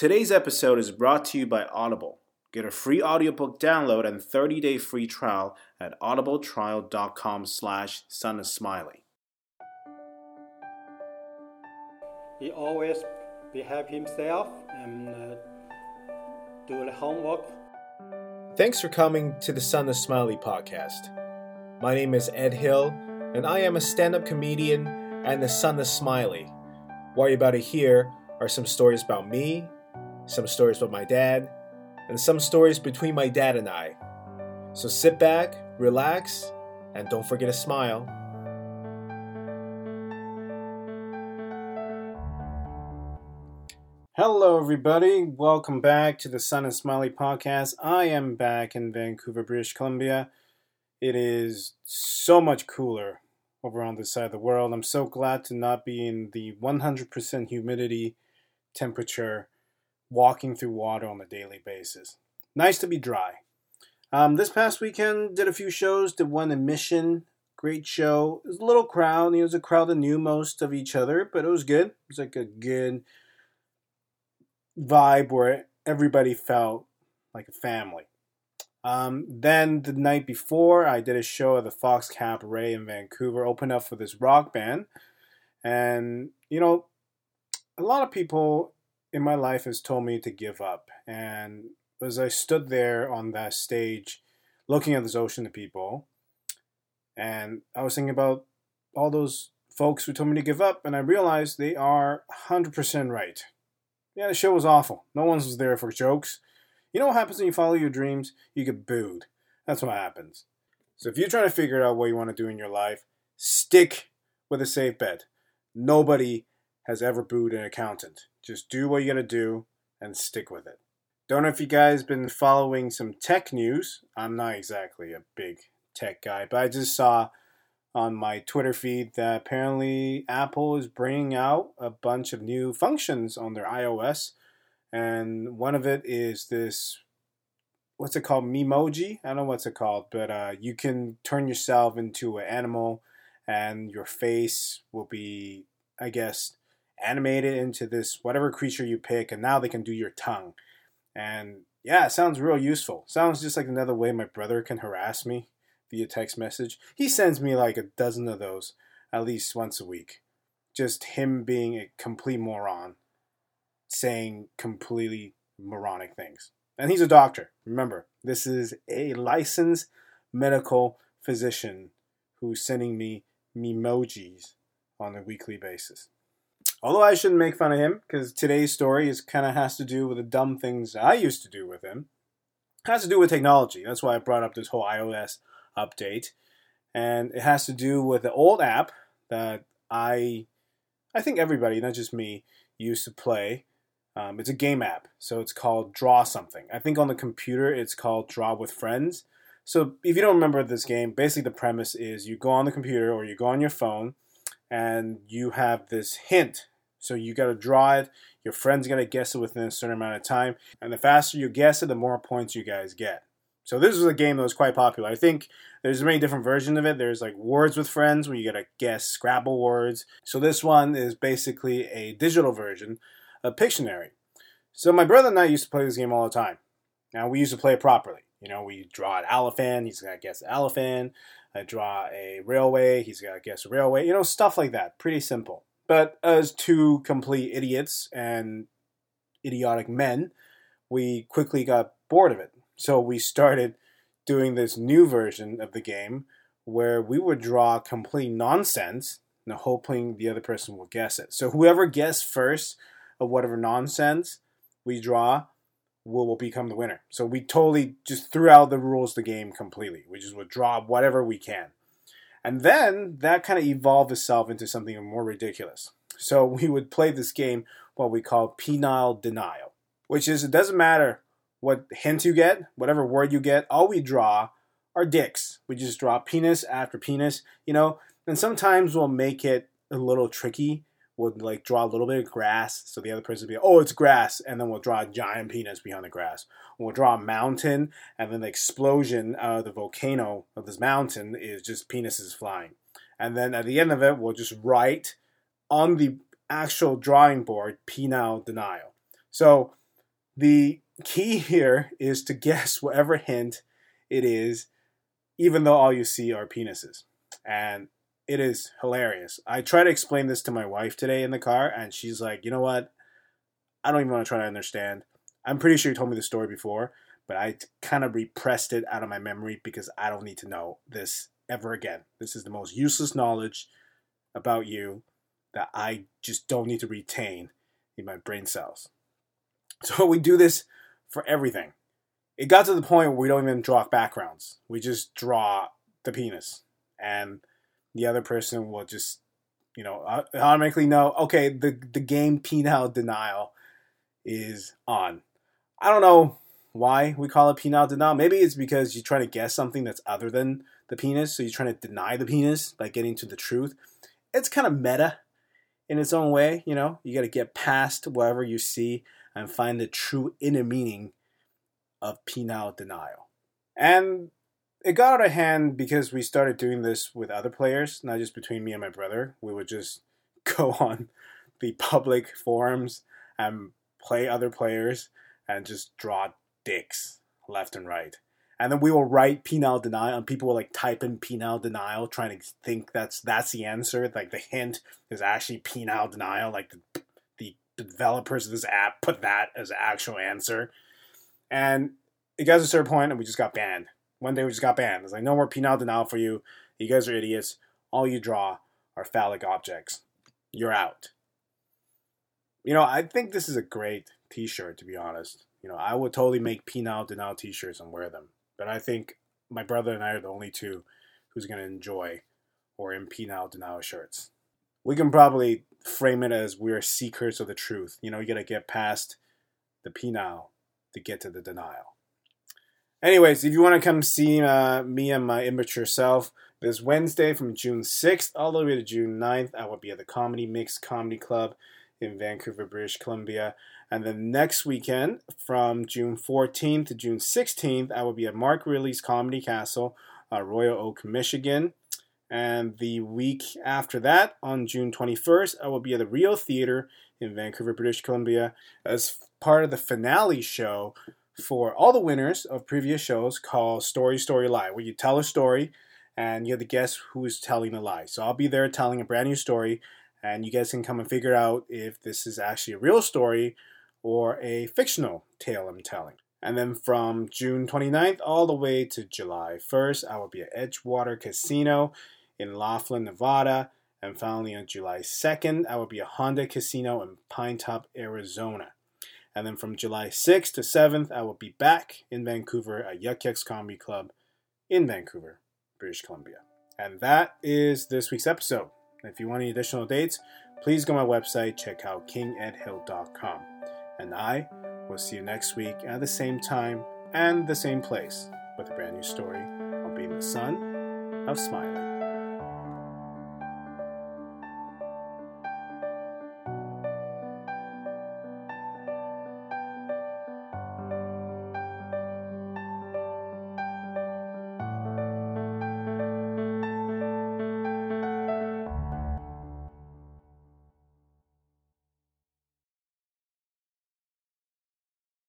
Today's episode is brought to you by Audible. Get a free audiobook download and 30-day free trial at audibletrial.com slash smiley. He always behave himself and uh, do the homework. Thanks for coming to the Son of Smiley podcast. My name is Ed Hill, and I am a stand up comedian and the son of Smiley. What you're about to hear are some stories about me, some stories about my dad, and some stories between my dad and I. So sit back, relax, and don't forget to smile. Hello, everybody. Welcome back to the Son of Smiley podcast. I am back in Vancouver, British Columbia. It is so much cooler over on this side of the world. I'm so glad to not be in the 100% humidity temperature walking through water on a daily basis. Nice to be dry. Um, this past weekend, did a few shows. Did one in Mission. Great show. It was a little crowd. It was a crowd that knew most of each other, but it was good. It was like a good vibe where everybody felt like a family. Um, then the night before, I did a show at the Fox Cabaret in Vancouver, opened up for this rock band. And, you know, a lot of people in my life has told me to give up. And as I stood there on that stage looking at this ocean of people, and I was thinking about all those folks who told me to give up, and I realized they are 100% right. Yeah, the show was awful. No one was there for jokes. You know what happens when you follow your dreams? You get booed. That's what happens. So if you're trying to figure out what you want to do in your life, stick with a safe bet. Nobody has ever booed an accountant. Just do what you're going to do and stick with it. Don't know if you guys been following some tech news. I'm not exactly a big tech guy, but I just saw on my Twitter feed that apparently Apple is bringing out a bunch of new functions on their iOS and one of it is this what's it called memoji i don't know what's it called but uh, you can turn yourself into an animal and your face will be i guess animated into this whatever creature you pick and now they can do your tongue and yeah it sounds real useful sounds just like another way my brother can harass me via text message he sends me like a dozen of those at least once a week just him being a complete moron saying completely moronic things. And he's a doctor. Remember, this is a licensed medical physician who's sending me memojis on a weekly basis. Although I shouldn't make fun of him because today's story is kind of has to do with the dumb things I used to do with him. It has to do with technology. That's why I brought up this whole iOS update, and it has to do with the old app that I, I think everybody, not just me, used to play um, it's a game app, so it's called Draw Something. I think on the computer it's called Draw with Friends. So if you don't remember this game, basically the premise is you go on the computer or you go on your phone and you have this hint. So you got to draw it. Your friend's got to guess it within a certain amount of time. And the faster you guess it, the more points you guys get. So this was a game that was quite popular. I think there's many different versions of it. There's like Words with Friends where you got to guess Scrabble words. So this one is basically a digital version a Pictionary. So my brother and I used to play this game all the time. Now we used to play it properly. You know, we draw an elephant, he's got to guess elephant. I draw a railway, he's got to guess railway. You know, stuff like that. Pretty simple. But as two complete idiots and idiotic men, we quickly got bored of it. So we started doing this new version of the game where we would draw complete nonsense and hoping the other person will guess it. So whoever guessed first of whatever nonsense we draw will, will become the winner. So we totally just threw out the rules of the game completely. We just would draw whatever we can. And then that kind of evolved itself into something more ridiculous. So we would play this game, what we call penile denial, which is it doesn't matter what hint you get, whatever word you get, all we draw are dicks. We just draw penis after penis, you know, and sometimes we'll make it a little tricky would like draw a little bit of grass, so the other person would be, oh, it's grass, and then we'll draw a giant penis behind the grass. We'll draw a mountain, and then the explosion of the volcano of this mountain is just penises flying. And then at the end of it, we'll just write on the actual drawing board penile denial. So The key here is to guess whatever hint it is, even though all you see are penises. And it is hilarious. I try to explain this to my wife today in the car, and she's like, you know what? I don't even want to try to understand. I'm pretty sure you told me the story before, but I kind of repressed it out of my memory because I don't need to know this ever again. This is the most useless knowledge about you that I just don't need to retain in my brain cells. So we do this for everything. It got to the point where we don't even draw backgrounds. We just draw the penis. And the other person will just, you know, automatically know, okay, the, the game penile denial is on. I don't know why we call it penile denial. Maybe it's because you're trying to guess something that's other than the penis, so you're trying to deny the penis by getting to the truth. It's kind of meta in its own way, you know. You got to get past whatever you see and find the true inner meaning of penile denial. And it got out of hand because we started doing this with other players, not just between me and my brother. We would just go on the public forums and play other players and just draw dicks left and right. And then we will write penile denial, and people will like type in penile denial, trying to think that's that's the answer. Like the hint is actually penile denial. Like the, the developers of this app put that as actual answer. And it got to a certain point, and we just got banned. One day we just got banned. It's like no more penile denial for you. You guys are idiots. All you draw are phallic objects. You're out. You know, I think this is a great T-shirt. To be honest, you know, I would totally make penile denial T-shirts and wear them. But I think my brother and I are the only two who's going to enjoy or in penile denial shirts. We can probably frame it as we're seekers of the truth. You know, you got to get past the penile to get to the denial. Anyways, if you want to come see uh, me and my immature self, this Wednesday from June 6th all the way to June 9th, I will be at the Comedy Mix Comedy Club in Vancouver, British Columbia. And then next weekend, from June 14th to June 16th, I will be at Mark Ridley's Comedy Castle, uh, Royal Oak, Michigan. And the week after that, on June 21st, I will be at the Rio Theater in Vancouver, British Columbia, as part of the finale show for all the winners of previous shows called Story Story Lie, where you tell a story and you have to guess who's telling the lie. So I'll be there telling a brand new story, and you guys can come and figure out if this is actually a real story or a fictional tale I'm telling. And then from June 29th all the way to July 1st, I will be at Edgewater Casino in Laughlin, Nevada. And finally, on July 2nd, I will be at Hon-Dah Casino in Pinetop, Arizona. And then from July 6th to 7th, I will be back in Vancouver at Yuk Yuk's Comedy Club in Vancouver, British Columbia. And that is this week's episode. If you want any additional dates, please go to my website, check out kingedhill.com and I will see you next week at the same time and the same place with a brand new story on being the son of Smiley.